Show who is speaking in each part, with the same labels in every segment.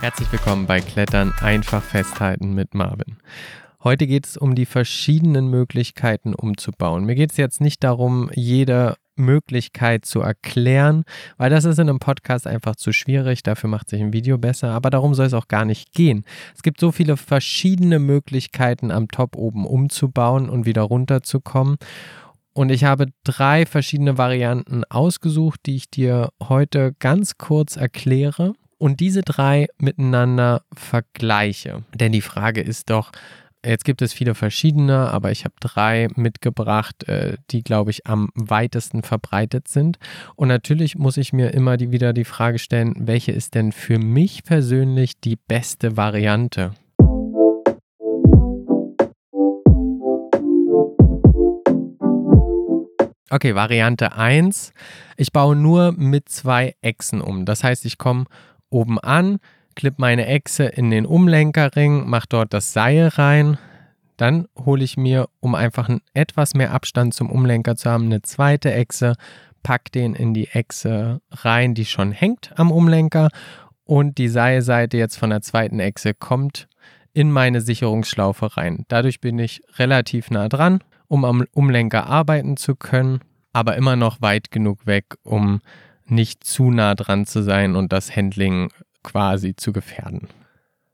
Speaker 1: Herzlich willkommen bei Klettern einfach festhalten mit Marvin. Heute geht es um die verschiedenen Möglichkeiten umzubauen. Mir geht es jetzt nicht darum, jede Möglichkeit zu erklären, weil das ist in einem Podcast einfach zu schwierig. Dafür macht sich ein Video besser, aber darum soll es auch gar nicht gehen. Es gibt so viele verschiedene Möglichkeiten am Top oben umzubauen und wieder runterzukommen. Und ich habe drei verschiedene Varianten ausgesucht, die ich dir heute ganz kurz erkläre und diese drei miteinander vergleiche. Denn die Frage ist doch, jetzt gibt es viele verschiedene, aber ich habe drei mitgebracht, äh, die, glaube ich, am weitesten verbreitet sind. Und natürlich muss ich mir immer die, wieder die Frage stellen, welche ist denn für mich persönlich die beste Variante? Okay, Variante 1. Ich baue nur mit zwei Echsen um. Das heißt, ich komme oben an, klipp meine Echse in den Umlenkerring, mache dort das Seil rein. Dann hole ich mir, um einfach etwas mehr Abstand zum Umlenker zu haben, eine zweite Echse, pack den in die Echse rein, die schon hängt am Umlenker und die Seilseite jetzt von der zweiten Echse kommt in meine Sicherungsschlaufe rein. Dadurch bin ich relativ nah dran, um am Umlenker arbeiten zu können, aber immer noch weit genug weg, um nicht zu nah dran zu sein und das Handling quasi zu gefährden.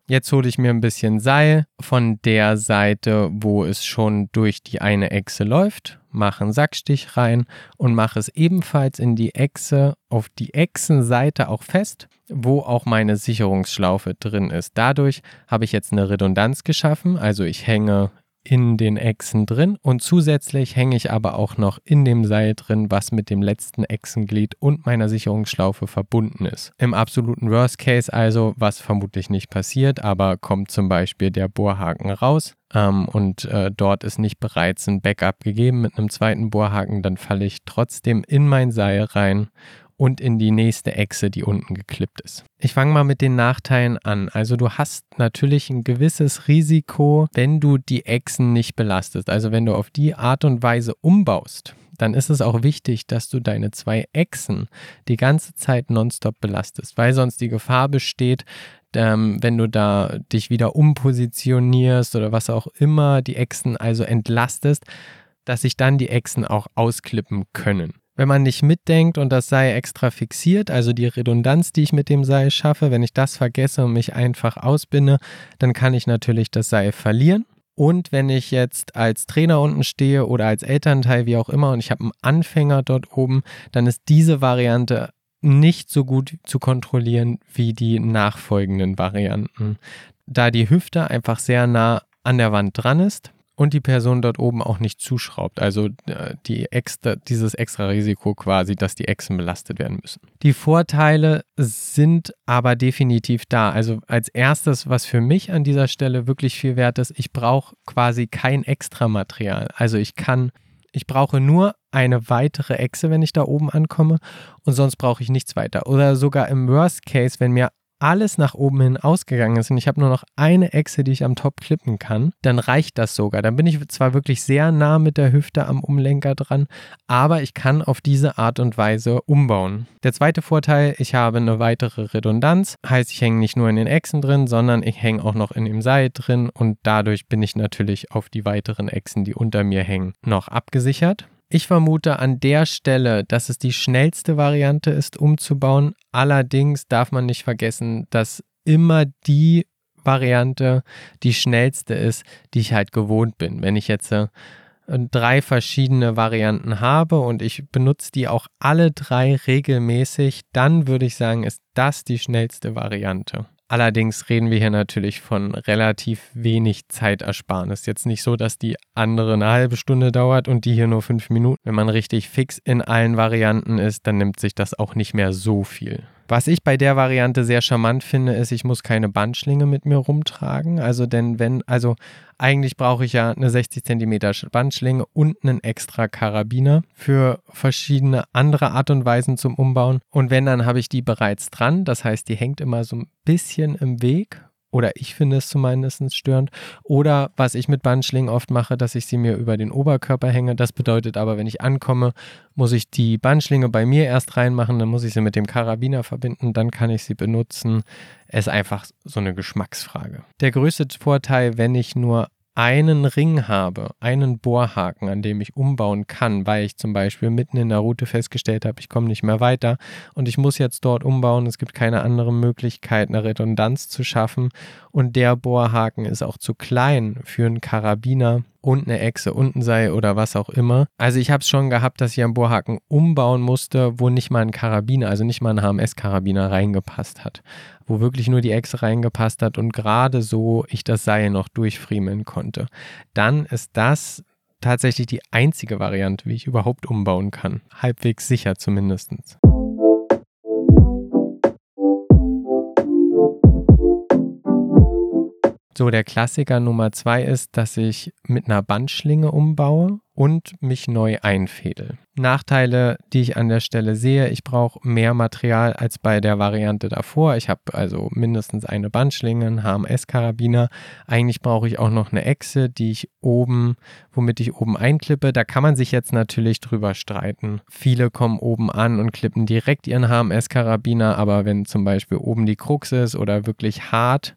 Speaker 1: Jetzt hole ich mir ein bisschen Seil von der Seite, wo es schon durch die eine Echse läuft, mache einen Sackstich rein und mache es ebenfalls in die Echse auf die Echsenseite auch fest, wo auch meine Sicherungsschlaufe drin ist. Dadurch habe ich jetzt eine Redundanz geschaffen, also ich hänge in den Echsen drin und zusätzlich hänge ich aber auch noch in dem Seil drin, was mit dem letzten Echsenglied und meiner Sicherungsschlaufe verbunden ist. Im absoluten Worst Case also, was vermutlich nicht passiert, aber kommt zum Beispiel der Bohrhaken raus ähm, und äh, dort ist nicht bereits ein Backup gegeben mit einem zweiten Bohrhaken, dann falle ich trotzdem in mein Seil rein und in die nächste Echse, die unten geklippt ist. Ich fange mal mit den Nachteilen an. Also du hast natürlich ein gewisses Risiko, wenn du die Echsen nicht belastest. Also wenn du auf die Art und Weise umbaust, dann ist es auch wichtig, dass du deine zwei Echsen die ganze Zeit nonstop belastest, weil sonst die Gefahr besteht, ähm, wenn du da dich wieder umpositionierst oder was auch immer, die Echsen also entlastest, dass sich dann die Echsen auch ausklippen können. Wenn man nicht mitdenkt und das Seil extra fixiert, also die Redundanz, die ich mit dem Seil schaffe, wenn ich das vergesse und mich einfach ausbinde, dann kann ich natürlich das Seil verlieren. Und wenn ich jetzt als Trainer unten stehe oder als Elternteil, wie auch immer, und ich habe einen Anfänger dort oben, dann ist diese Variante nicht so gut zu kontrollieren wie die nachfolgenden Varianten, da die Hüfte einfach sehr nah an der Wand dran ist und die Person dort oben auch nicht zuschraubt. Also äh, die extra, dieses extra Risiko quasi, dass die Echsen belastet werden müssen. Die Vorteile sind aber definitiv da. Also als erstes, was für mich an dieser Stelle wirklich viel wert ist, ich brauche quasi kein extra Material. Also ich kann ich brauche nur eine weitere Echse, wenn ich da oben ankomme und sonst brauche ich nichts weiter. Oder sogar im Worst Case, wenn mir alles nach oben hin ausgegangen ist und ich habe nur noch eine Echse, die ich am Top klippen kann, dann reicht das sogar. Dann bin ich zwar wirklich sehr nah mit der Hüfte am Umlenker dran, aber ich kann auf diese Art und Weise umbauen. Der zweite Vorteil, ich habe eine weitere Redundanz, heißt ich hänge nicht nur in den Echsen drin, sondern ich hänge auch noch in dem Seil drin und dadurch bin ich natürlich auf die weiteren Echsen, die unter mir hängen, noch abgesichert. Ich vermute an der Stelle, dass es die schnellste Variante ist, umzubauen. Allerdings darf man nicht vergessen, dass immer die Variante die schnellste ist, die ich halt gewohnt bin. Wenn ich jetzt äh, drei verschiedene Varianten habe und ich benutze die auch alle drei regelmäßig, dann würde ich sagen, ist das die schnellste Variante. Allerdings reden wir hier natürlich von relativ wenig Zeitersparnis. Jetzt nicht so, dass die andere eine halbe Stunde dauert und die hier nur fünf Minuten. Wenn man richtig fix in allen Varianten ist, dann nimmt sich das auch nicht mehr so viel. Was ich bei der Variante sehr charmant finde, ist, ich muss keine Bandschlinge mit mir rumtragen. Also denn wenn, also eigentlich brauche ich ja eine 60 cm Bandschlinge und einen extra Karabiner für verschiedene andere Art und Weisen zum Umbauen. Und wenn, dann habe ich die bereits dran. Das heißt, die hängt immer so ein bisschen im Weg Oder ich finde es zumindest störend. Oder was ich mit Bandschlingen oft mache, dass ich sie mir über den Oberkörper hänge. Das bedeutet aber, wenn ich ankomme, muss ich die Bandschlinge bei mir erst reinmachen, dann muss ich sie mit dem Karabiner verbinden, dann kann ich sie benutzen. Es ist einfach so eine Geschmacksfrage. Der größte Vorteil, wenn ich nur einen Ring habe, einen Bohrhaken, an dem ich umbauen kann, weil ich zum Beispiel mitten in der Route festgestellt habe, ich komme nicht mehr weiter und ich muss jetzt dort umbauen. Es gibt keine andere Möglichkeit, eine Redundanz zu schaffen und der Bohrhaken ist auch zu klein für einen Karabiner und eine Echse und ein Seil oder was auch immer. Also ich habe es schon gehabt, dass ich einen Bohrhaken umbauen musste, wo nicht mal ein Karabiner, also nicht mal ein HMS-Karabiner reingepasst hat. Wo wirklich nur die Echse reingepasst hat und gerade so ich das Seil noch durchfriemeln konnte. Dann ist das tatsächlich die einzige Variante, wie ich überhaupt umbauen kann. Halbwegs sicher zumindest. So, der Klassiker Nummer zwei ist, dass ich mit einer Bandschlinge umbaue und mich neu einfädel. Nachteile, die ich an der Stelle sehe, ich brauche mehr Material als bei der Variante davor. Ich habe also mindestens eine Bandschlinge, einen HMS-Karabiner. Eigentlich brauche ich auch noch eine Echse, die ich oben, womit ich oben einklippe. Da kann man sich jetzt natürlich drüber streiten. Viele kommen oben an und klippen direkt ihren HMS-Karabiner, aber wenn zum Beispiel oben die Krux ist oder wirklich hart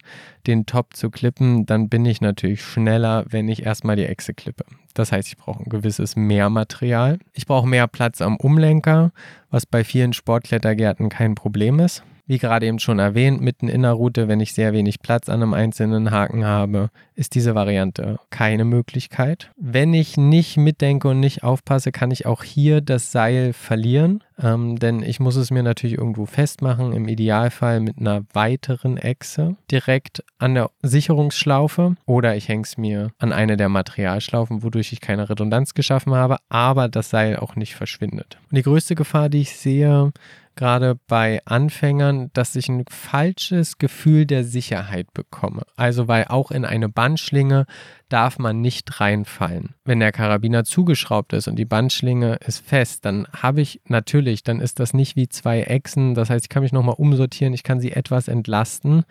Speaker 1: den Top zu klippen, dann bin ich natürlich schneller, wenn ich erstmal die Echse klippe. Das heißt, ich brauche ein gewisses Mehrmaterial. Ich brauche mehr Platz am Umlenker, was bei vielen Sportklettergärten kein Problem ist. Wie gerade eben schon erwähnt, mitten in der Route, wenn ich sehr wenig Platz an einem einzelnen Haken habe, ist diese Variante keine Möglichkeit. Wenn ich nicht mitdenke und nicht aufpasse, kann ich auch hier das Seil verlieren, ähm, denn ich muss es mir natürlich irgendwo festmachen, im Idealfall mit einer weiteren Echse direkt an der Sicherungsschlaufe oder ich hänge es mir an eine der Materialschlaufen, wodurch ich keine Redundanz geschaffen habe, aber das Seil auch nicht verschwindet. Und die größte Gefahr, die ich sehe, gerade bei Anfängern, dass ich ein falsches Gefühl der Sicherheit bekomme. Also weil auch in eine Bandschlinge darf man nicht reinfallen. Wenn der Karabiner zugeschraubt ist und die Bandschlinge ist fest, dann habe ich natürlich, dann ist das nicht wie zwei Echsen. Das heißt, ich kann mich nochmal umsortieren, ich kann sie etwas entlasten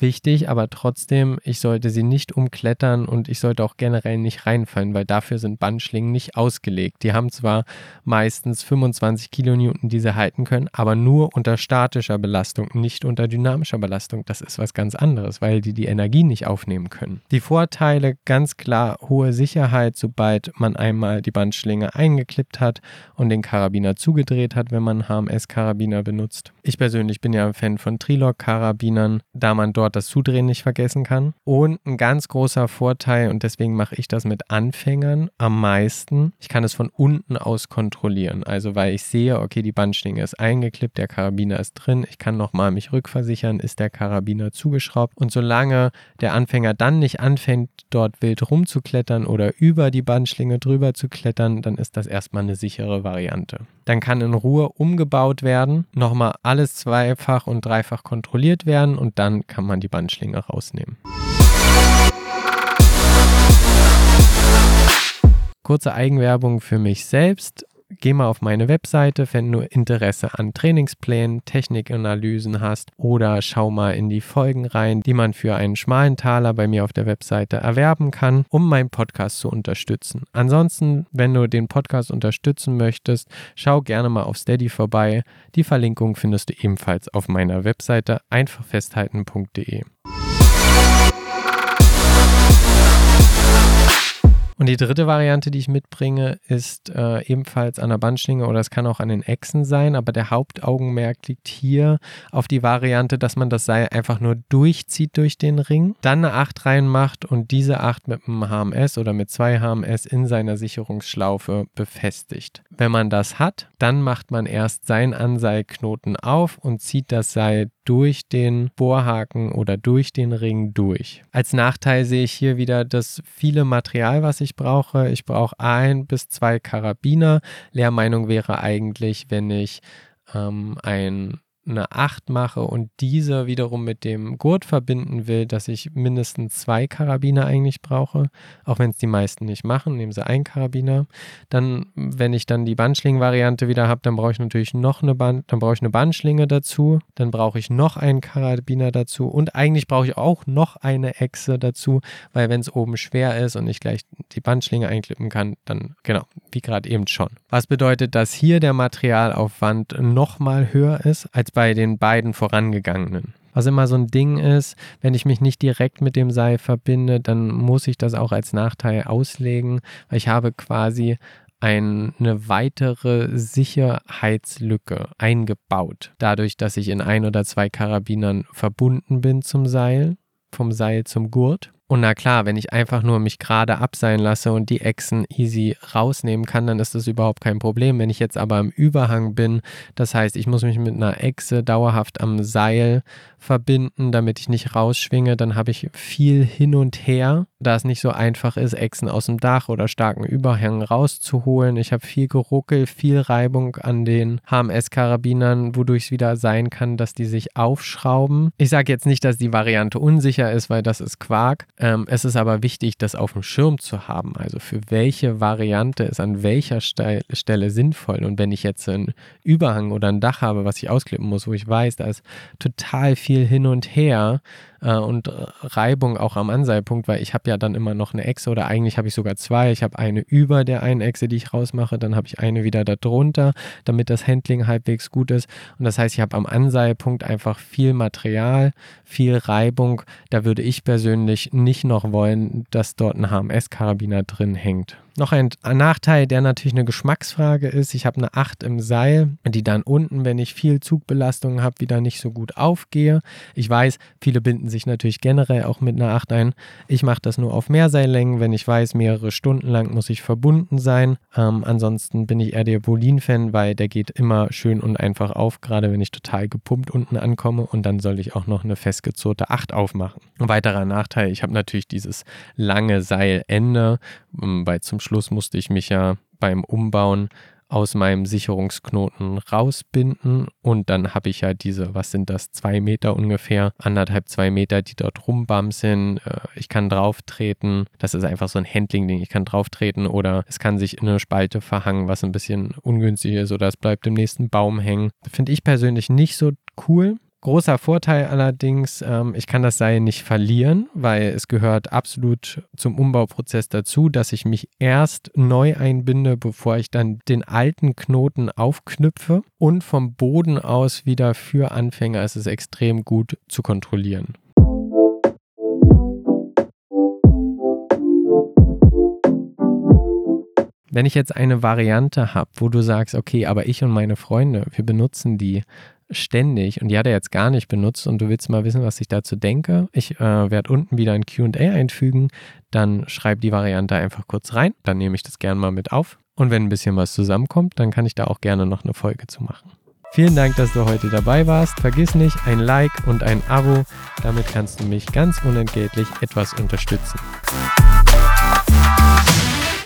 Speaker 1: wichtig, aber trotzdem, ich sollte sie nicht umklettern und ich sollte auch generell nicht reinfallen, weil dafür sind Bandschlingen nicht ausgelegt. Die haben zwar meistens 25 Kilonewton, die sie halten können, aber nur unter statischer Belastung, nicht unter dynamischer Belastung. Das ist was ganz anderes, weil die die Energie nicht aufnehmen können. Die Vorteile, ganz klar, hohe Sicherheit, sobald man einmal die Bandschlinge eingeklippt hat und den Karabiner zugedreht hat, wenn man HMS-Karabiner benutzt. Ich persönlich bin ja ein Fan von Trilog-Karabinern, da man dort dort das Zudrehen nicht vergessen kann. Und ein ganz großer Vorteil, und deswegen mache ich das mit Anfängern am meisten, ich kann es von unten aus kontrollieren. Also weil ich sehe, okay, die Bandschlinge ist eingeklippt, der Karabiner ist drin, ich kann nochmal mich rückversichern, ist der Karabiner zugeschraubt. Und solange der Anfänger dann nicht anfängt, dort wild rumzuklettern oder über die Bandschlinge drüber zu klettern, dann ist das erstmal eine sichere Variante. Dann kann in Ruhe umgebaut werden, nochmal alles zweifach und dreifach kontrolliert werden und dann kann man die Bandschlinge rausnehmen. Kurze Eigenwerbung für mich selbst geh mal auf meine Webseite, wenn du Interesse an Trainingsplänen, Technikanalysen hast oder schau mal in die Folgen rein, die man für einen schmalen Taler bei mir auf der Webseite erwerben kann, um meinen Podcast zu unterstützen. Ansonsten, wenn du den Podcast unterstützen möchtest, schau gerne mal auf Steady vorbei. Die Verlinkung findest du ebenfalls auf meiner Webseite einfachfesthalten.de. Und die dritte Variante, die ich mitbringe, ist äh, ebenfalls an der Bandschlinge oder es kann auch an den Echsen sein, aber der Hauptaugenmerk liegt hier auf die Variante, dass man das Seil einfach nur durchzieht durch den Ring, dann eine 8 reinmacht und diese 8 mit einem HMS oder mit zwei HMS in seiner Sicherungsschlaufe befestigt. Wenn man das hat, dann macht man erst seinen Anseilknoten auf und zieht das Seil durch den Bohrhaken oder durch den Ring durch. Als Nachteil sehe ich hier wieder das viele Material, was ich brauche. Ich brauche ein bis zwei Karabiner. Lehrmeinung wäre eigentlich, wenn ich ähm, ein eine Acht mache und diese wiederum mit dem Gurt verbinden will, dass ich mindestens zwei Karabiner eigentlich brauche, auch wenn es die meisten nicht machen, nehmen sie einen Karabiner. Dann, wenn ich dann die Bandschlingen-Variante wieder habe, dann brauche ich natürlich noch eine Band, dann brauche ich eine Bandschlinge dazu, dann brauche ich noch einen Karabiner dazu und eigentlich brauche ich auch noch eine Echse dazu, weil wenn es oben schwer ist und ich gleich die Bandschlinge einklippen kann, dann genau, wie gerade eben schon. Was bedeutet, dass hier der Materialaufwand nochmal höher ist als bei den beiden vorangegangenen. Was immer so ein Ding ist, wenn ich mich nicht direkt mit dem Seil verbinde, dann muss ich das auch als Nachteil auslegen, weil ich habe quasi eine weitere Sicherheitslücke eingebaut, dadurch, dass ich in ein oder zwei Karabinern verbunden bin zum Seil, vom Seil zum Gurt. Und na klar, wenn ich einfach nur mich gerade abseilen lasse und die Echsen easy rausnehmen kann, dann ist das überhaupt kein Problem. Wenn ich jetzt aber im Überhang bin, das heißt, ich muss mich mit einer Echse dauerhaft am Seil verbinden, damit ich nicht rausschwinge, dann habe ich viel hin und her, da es nicht so einfach ist, Echsen aus dem Dach oder starken Überhängen rauszuholen. Ich habe viel Geruckel, viel Reibung an den HMS-Karabinern, wodurch es wieder sein kann, dass die sich aufschrauben. Ich sage jetzt nicht, dass die Variante unsicher ist, weil das ist Quark. Ähm, es ist aber wichtig, das auf dem Schirm zu haben. Also für welche Variante ist an welcher Ste Stelle sinnvoll. Und wenn ich jetzt einen Überhang oder ein Dach habe, was ich ausklippen muss, wo ich weiß, da ist total viel hin und her, äh, und Reibung auch am Anseilpunkt, weil ich habe ja dann immer noch eine Echse oder eigentlich habe ich sogar zwei. Ich habe eine über der einen Echse, die ich rausmache, dann habe ich eine wieder darunter, damit das Handling halbwegs gut ist. Und das heißt, ich habe am Anseilpunkt einfach viel Material, viel Reibung. Da würde ich persönlich nicht noch wollen, dass dort ein HMS-Karabiner drin hängt. Noch ein Nachteil, der natürlich eine Geschmacksfrage ist. Ich habe eine 8 im Seil, die dann unten, wenn ich viel Zugbelastung habe, wieder nicht so gut aufgehe. Ich weiß, viele binden sich natürlich generell auch mit einer 8 ein. Ich mache das nur auf Mehrseillängen, wenn ich weiß, mehrere Stunden lang muss ich verbunden sein. Ähm, ansonsten bin ich eher der Bolin-Fan, weil der geht immer schön und einfach auf, gerade wenn ich total gepumpt unten ankomme und dann soll ich auch noch eine festgezurrte 8 aufmachen. Ein weiterer Nachteil, ich habe natürlich dieses lange Seilende, weil zum Schluss musste ich mich ja beim Umbauen aus meinem Sicherungsknoten rausbinden und dann habe ich ja diese, was sind das, zwei Meter ungefähr, anderthalb, zwei Meter, die dort rumbamsen. Äh, ich kann drauf treten. Das ist einfach so ein Handling-Ding. Ich kann drauf treten oder es kann sich in eine Spalte verhangen, was ein bisschen ungünstig ist oder es bleibt im nächsten Baum hängen. Finde ich persönlich nicht so cool. Großer Vorteil allerdings, ähm, ich kann das Seil nicht verlieren, weil es gehört absolut zum Umbauprozess dazu, dass ich mich erst neu einbinde, bevor ich dann den alten Knoten aufknüpfe. Und vom Boden aus wieder für Anfänger ist es extrem gut zu kontrollieren. Wenn ich jetzt eine Variante habe, wo du sagst, okay, aber ich und meine Freunde, wir benutzen die ständig und die hat er jetzt gar nicht benutzt und du willst mal wissen, was ich dazu denke, ich äh, werde unten wieder ein QA einfügen, dann schreib die Variante einfach kurz rein, dann nehme ich das gerne mal mit auf und wenn ein bisschen was zusammenkommt, dann kann ich da auch gerne noch eine Folge zu machen. Vielen Dank, dass du heute dabei warst. Vergiss nicht ein Like und ein Abo. Damit kannst du mich ganz unentgeltlich etwas unterstützen.